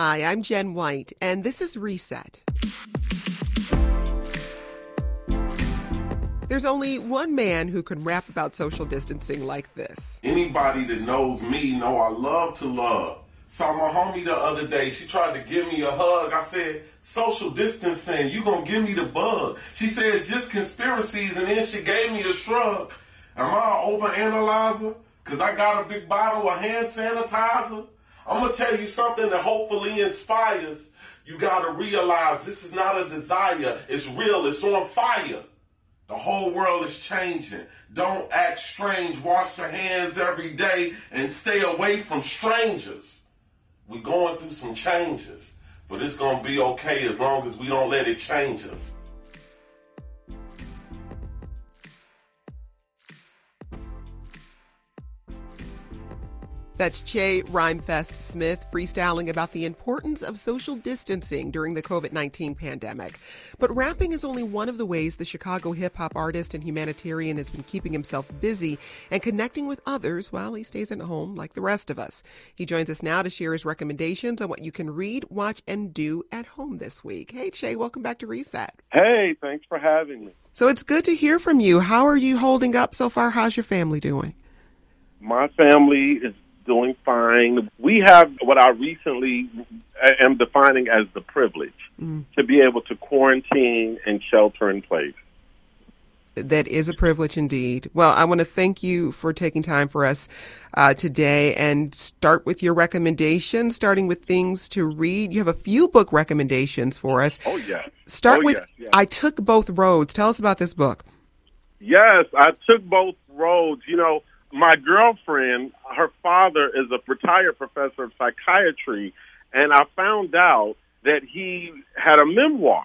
Hi, I'm Jen White, and this is Reset. There's only one man who can rap about social distancing like this. Anybody that knows me know I love to love. Saw my homie the other day. She tried to give me a hug. I said, social distancing, you gonna give me the bug. She said, just conspiracies, and then she gave me a shrug. Am I an overanalyzer? Cause I got a big bottle of hand sanitizer? I'm gonna tell you something that hopefully inspires. You gotta realize this is not a desire. It's real. It's on fire. The whole world is changing. Don't act strange. Wash your hands every day and stay away from strangers. We're going through some changes, but it's going to be okay as long as we don't let it change us. That's Che Rhymefest Smith freestyling about the importance of social distancing during the COVID 19 pandemic. But rapping is only one of the ways the Chicago hip hop artist and humanitarian has been keeping himself busy and connecting with others while he stays at home like the rest of us. He joins us now to share his recommendations on what you can read, watch, and do at home this week. Hey, Che, welcome back to Reset. Hey, thanks for having me. So it's good to hear from you. How are you holding up so far? How's your family doing? My family is doing fine. We have what I recently am defining as the privilege mm. to be able to quarantine and shelter in place. That is a privilege indeed. Well, I want to thank you for taking time for us uh, today and start with your recommendations, starting with things to read. You have a few book recommendations for us. Oh, yes. Start oh, with yes, yes. I Took Both Roads. Tell us about this book. Yes, I took both roads. You know, my girlfriend, her father is a retired professor of psychiatry, and I found out that he had a memoir,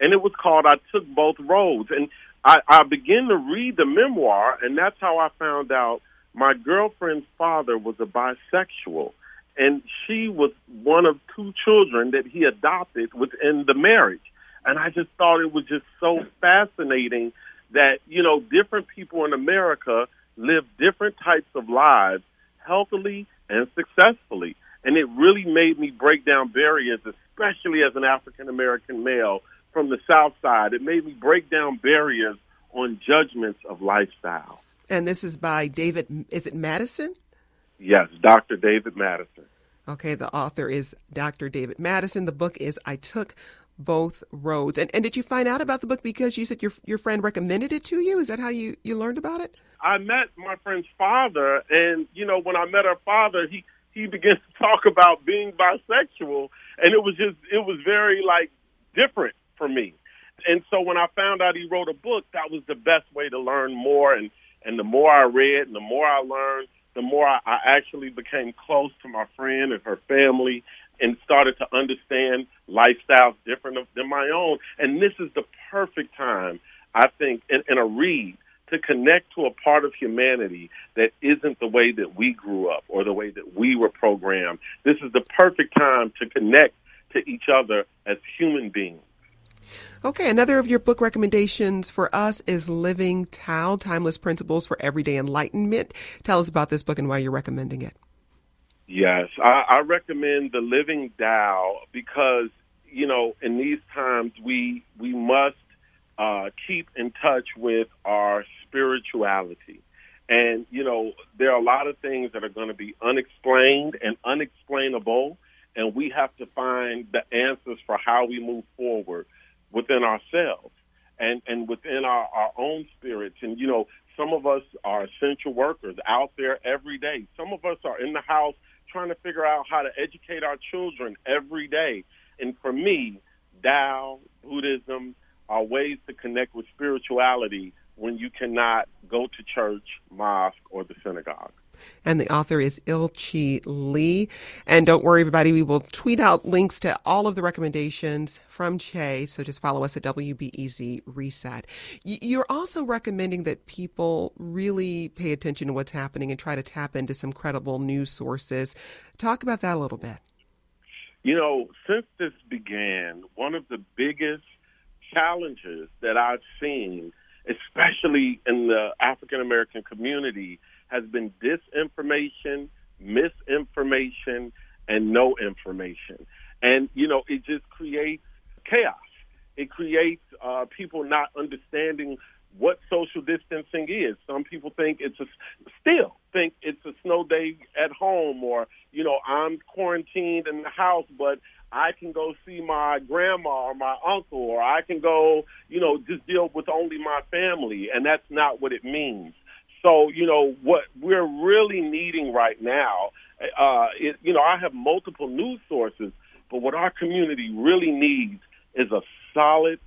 and it was called "I Took Both Roads." And I, I began to read the memoir, and that's how I found out my girlfriend's father was a bisexual, and she was one of two children that he adopted within the marriage. And I just thought it was just so fascinating that you know different people in America live different types of lives healthily and successfully. And it really made me break down barriers, especially as an African American male from the South Side. It made me break down barriers on judgments of lifestyle. And this is by David, is it Madison? Yes, Dr. David Madison. Okay, the author is Dr. David Madison. The book is I Took Both Roads. And, and did you find out about the book because you said your, your friend recommended it to you? Is that how you, you learned about it? I met my friend's father, and you know, when I met her father, he he began to talk about being bisexual, and it was just it was very like different for me. And so when I found out he wrote a book, that was the best way to learn more. And and the more I read, and the more I learned, the more I, I actually became close to my friend and her family, and started to understand lifestyles different than my own. And this is the perfect time, I think, in, in a read to connect to a part of humanity that isn't the way that we grew up or the way that we were programmed. This is the perfect time to connect to each other as human beings. Okay, another of your book recommendations for us is Living Tao Timeless Principles for Everyday Enlightenment. Tell us about this book and why you're recommending it. Yes, I, I recommend The Living Tao because, you know, in these times we we must uh, keep in touch with our spirituality. And, you know, there are a lot of things that are going to be unexplained and unexplainable, and we have to find the answers for how we move forward within ourselves and, and within our, our own spirits. And, you know, some of us are essential workers out there every day. Some of us are in the house trying to figure out how to educate our children every day. And for me, Tao, Buddhism, are ways to connect with spirituality when you cannot go to church, mosque, or the synagogue. And the author is Ilchi Lee. And don't worry, everybody, we will tweet out links to all of the recommendations from Che. So just follow us at WBEZ Reset. You're also recommending that people really pay attention to what's happening and try to tap into some credible news sources. Talk about that a little bit. You know, since this began, one of the biggest challenges that I've seen, especially in the African American community, has been disinformation, misinformation, and no information. And, you know, it just creates chaos. It creates uh, people not understanding what social distancing is. Some people think it's a still think it's a snow day at home or, you know, I'm quarantined in the house, but I can go see my grandma or my uncle or I can go, you know, just deal with only my family. And that's not what it means. So, you know, what we're really needing right now, uh, it, you know, I have multiple news sources, but what our community really needs is a solid,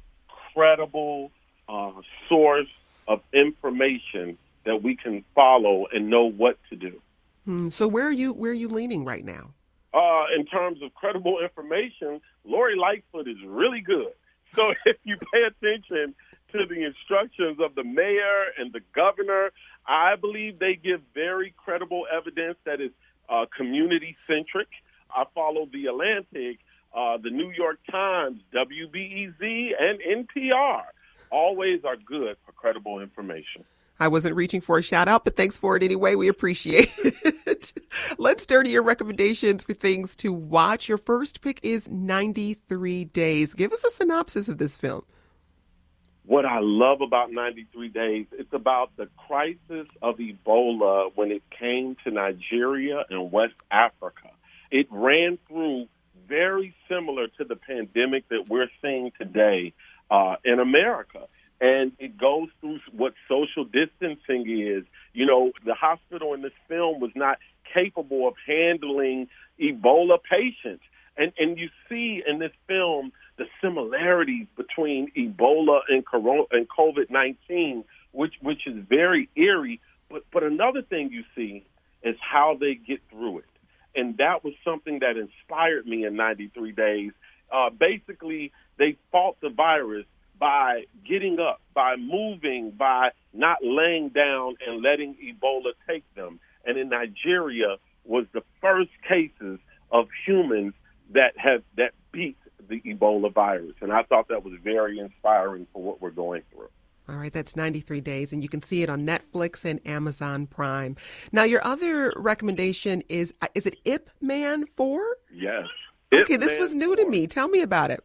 credible uh, source of information that we can follow and know what to do. Hmm. So where are you where are you leaning right now? Uh, in terms of credible information, Lori Lightfoot is really good. So if you pay attention to the instructions of the mayor and the governor, I believe they give very credible evidence that is uh, community centric. I follow the Atlantic, uh, the New York Times, WBEZ, and NPR. Always are good for credible information. I wasn't reaching for a shout out, but thanks for it anyway. We appreciate it. Let's turn to your recommendations for things to watch. Your first pick is 93 Days. Give us a synopsis of this film. What I love about 93 Days, it's about the crisis of Ebola when it came to Nigeria and West Africa. It ran through very similar to the pandemic that we're seeing today uh, in America and it goes through what social distancing is. You know, the hospital in this film was not capable of handling Ebola patients. And and you see in this film the similarities between Ebola and corona and COVID nineteen, which which is very eerie. But but another thing you see is how they get through it, and that was something that inspired me in 93 days. Uh, basically, they fought the virus by getting up, by moving, by not laying down and letting Ebola take them. And in Nigeria was the first cases of humans that have that beat the Ebola virus. And I thought that was very inspiring for what we're going through. All right, that's 93 days, and you can see it on Netflix and Amazon Prime. Now, your other recommendation is uh, is it Ip Man 4? Yes. Okay, Ip this Man was new 4. to me. Tell me about it.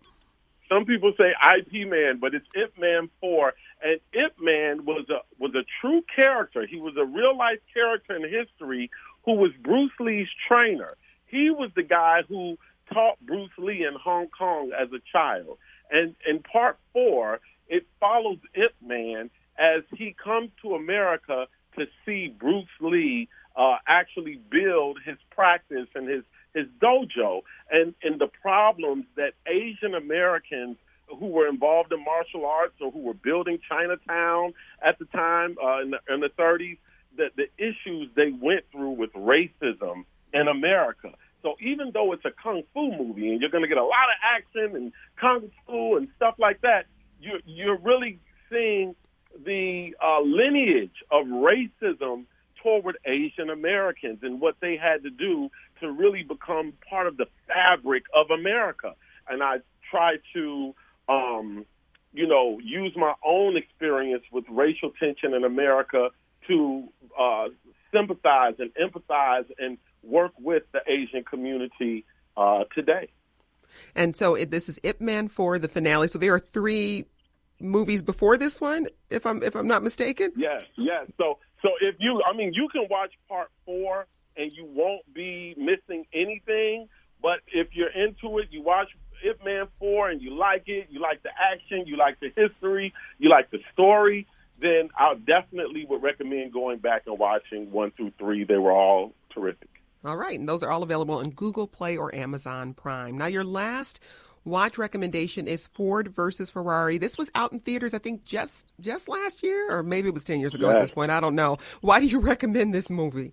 Some people say IP Man, but it's Ip Man Four. And Ip Man was a was a true character. He was a real life character in history who was Bruce Lee's trainer. He was the guy who taught Bruce Lee in Hong Kong as a child. And in part four, it follows Ip Man as he comes to America to see Bruce Lee uh, actually build his practice and his his dojo and, and the problems that Asian Americans who were involved in martial arts or who were building Chinatown at the time uh, in, the, in the 30s, the, the issues they went through with racism in America. So even though it's a kung fu movie and you're going to get a lot of action and kung fu and stuff like that, you're, you're really seeing the uh, lineage of racism toward Asian Americans and what they had to do to really become part of the fabric of America. And I try to, um, you know, use my own experience with racial tension in America to uh, sympathize and empathize and work with the Asian community uh, today. And so it, this is Ip Man 4 the finale. So there are three movies before this one, if I'm if I'm not mistaken. Yes, yes. So so if you, I mean, you can watch part four and you won't be missing anything. But if you're into it, you watch Ip Man 4 and you like it, you like the action, you like the history, you like the story, then I definitely would recommend going back and watching 1 through 3. They were all terrific. All right. And those are all available on Google Play or Amazon Prime. Now, your last watch recommendation is Ford versus Ferrari. This was out in theaters, I think, just just last year, or maybe it was ten years ago yes. at this point. I don't know. Why do you recommend this movie?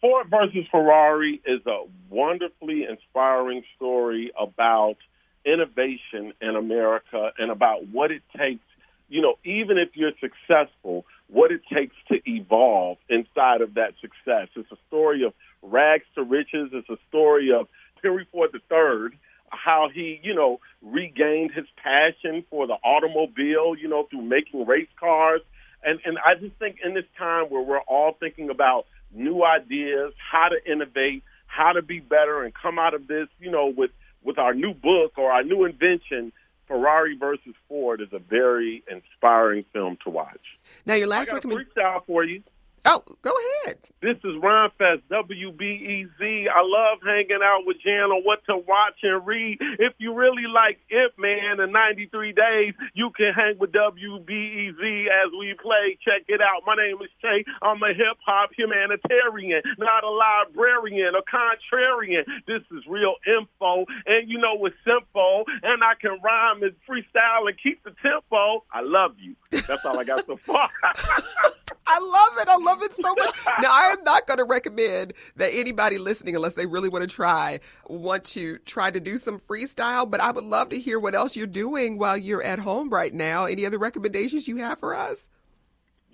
Ford versus Ferrari is a wonderfully inspiring story about innovation in America and about what it takes. You know, even if you're successful, what it takes to evolve inside of that success. It's a story of rags to riches. It's a story of Henry Ford III how he, you know, regained his passion for the automobile, you know, through making race cars. And and I just think in this time where we're all thinking about new ideas, how to innovate, how to be better and come out of this, you know, with with our new book or our new invention, Ferrari versus Ford is a very inspiring film to watch. Now, your last recommendation. a freestyle for you. Oh, go ahead. This is Rhymefest, WBEZ. I love hanging out with Jan on what to watch and read. If you really like Ip Man in 93 days, you can hang with WBEZ as we play. Check it out. My name is Che. I'm a hip hop humanitarian, not a librarian or contrarian. This is real info, and you know it's simple, and I can rhyme and freestyle and keep the tempo. I love you. That's all I got so far. I love it. I love so much. Now, I am not going to recommend that anybody listening, unless they really want to try, want to try to do some freestyle, but I would love to hear what else you're doing while you're at home right now. Any other recommendations you have for us?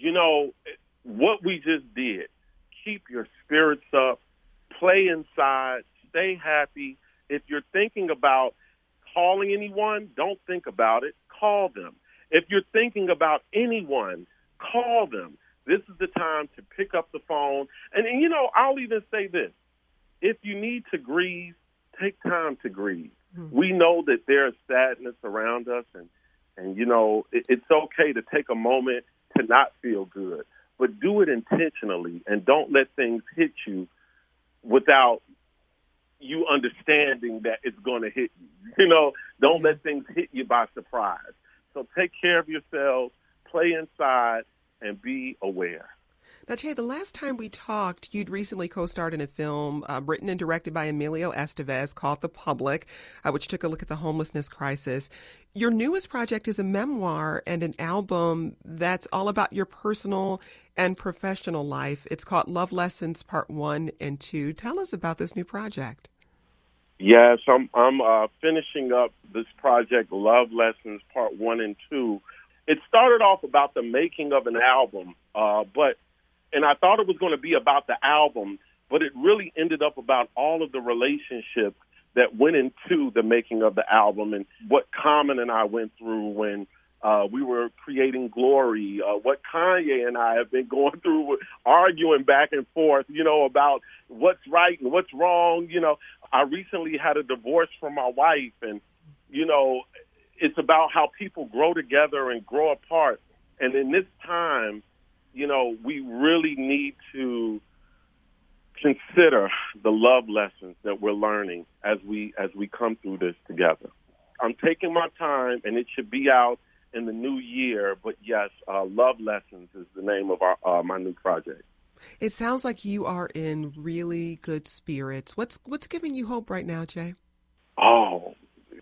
you know, what we just did. Keep your spirits up, play inside, stay happy. If you're thinking about calling anyone, don't think about it. Call them. If you're thinking about anyone, call them. This is the time to pick up the phone. And, and you know, I'll even say this. If you need to grieve, take time to grieve. Hmm. We know that there's sadness around us and and you know, it, it's okay to take a moment to not feel good, but do it intentionally and don't let things hit you without you understanding that it's going to hit you. You know, don't let things hit you by surprise. So take care of yourselves, play inside, and be aware. Now, Che, the last time we talked, you'd recently co starred in a film uh, written and directed by Emilio Estevez called The Public, uh, which took a look at the homelessness crisis. Your newest project is a memoir and an album that's all about your personal and professional life. It's called Love Lessons Part 1 and 2. Tell us about this new project. Yes, I'm I'm uh, finishing up this project, Love Lessons Part One and Two. It started off about the making of an album, uh, but and I thought it was going to be about the album, but it really ended up about all of the relationships that went into the making of the album and what Common and I went through when uh, we were creating Glory, uh, what Kanye and I have been going through, arguing back and forth, you know, about what's right and what's wrong. You know, I recently had a divorce from my wife, and, you know, it's about how people grow together and grow apart. And in this time, you know, we really need to consider the love lessons that we're learning as we as we come through this together. I'm taking my time, and it should be out in the new year. But yes, uh, Love Lessons is the name of our uh, my new project. It sounds like you are in really good spirits. What's what's giving you hope right now, Che?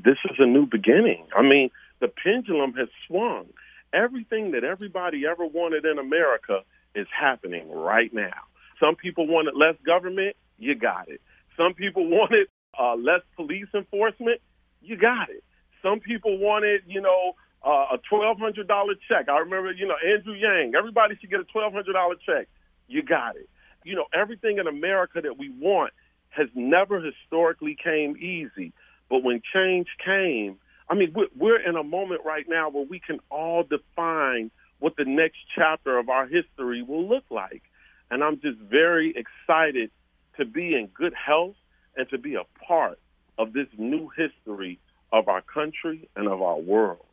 This is a new beginning. I mean, the pendulum has swung. Everything that everybody ever wanted in America is happening right now. Some people wanted less government, you got it. Some people wanted uh, less police enforcement, you got it. Some people wanted, you know, uh, a twelve hundred dollar check. I remember, you know, Andrew Yang. Everybody should get a twelve hundred dollar check. You got it. You know, everything in America that we want has never historically came easy. But when change came, I mean, we're, in a moment right now where we can all define what the next chapter of our history will look like. And I'm just very excited to be in good health and to be a part of this new history of our country and of our world.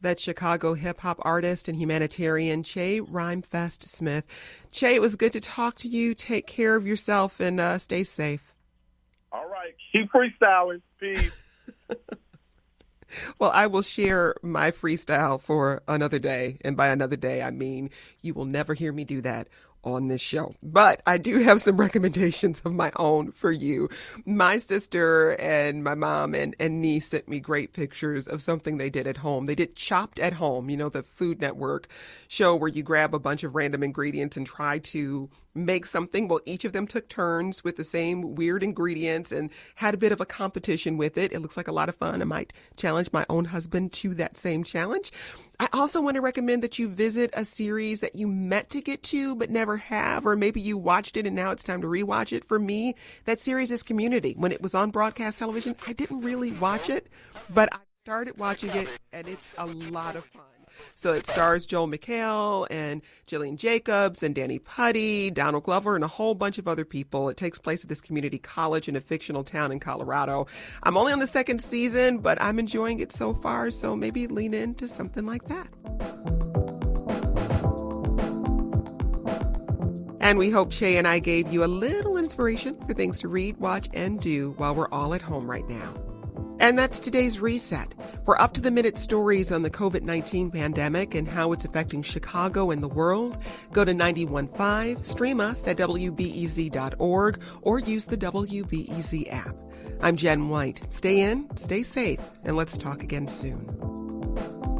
That Chicago hip hop artist and humanitarian Che Rhymefest Smith. Che, it was good to talk to you. Take care of yourself and uh, stay safe. Right. Keep freestyling. Peace. Well, I will share my freestyle for another day. And by another day, I mean you will never hear me do that on this show. But I do have some recommendations of my own for you. My sister and my mom and, and niece sent me great pictures of something they did at home. They did Chopped at Home, you know, the Food Network show where you grab a bunch of random ingredients and try to make something. Well, each of them took turns with the same weird ingredients and had a bit of a competition with it. It looks like a lot of fun. I might challenge my own husband to that same challenge. I also want to recommend that you visit a series that you meant to get to but never have, or maybe you watched it and now it's time to rewatch it. For me, that series is Community. When it was on broadcast television, I didn't really watch it, but I started watching it and it's a lot of fun. So it stars Joel McHale and Gillian Jacobs and Danny Pudi, Donald Glover, and a whole bunch of other people. It takes place at this community college in a fictional town in Colorado. I'm only on the second season, but I'm enjoying it so far, so maybe lean into something like that. And we hope Che and I gave you a little inspiration for things to read, watch, and do while we're all at home right now. And that's today's reset. For up to the minute stories on the COVID 19 pandemic and how it's affecting Chicago and the world, go to 915, stream us at WBEZ.org, or use the WBEZ app. I'm Jen White. Stay in, stay safe, and let's talk again soon.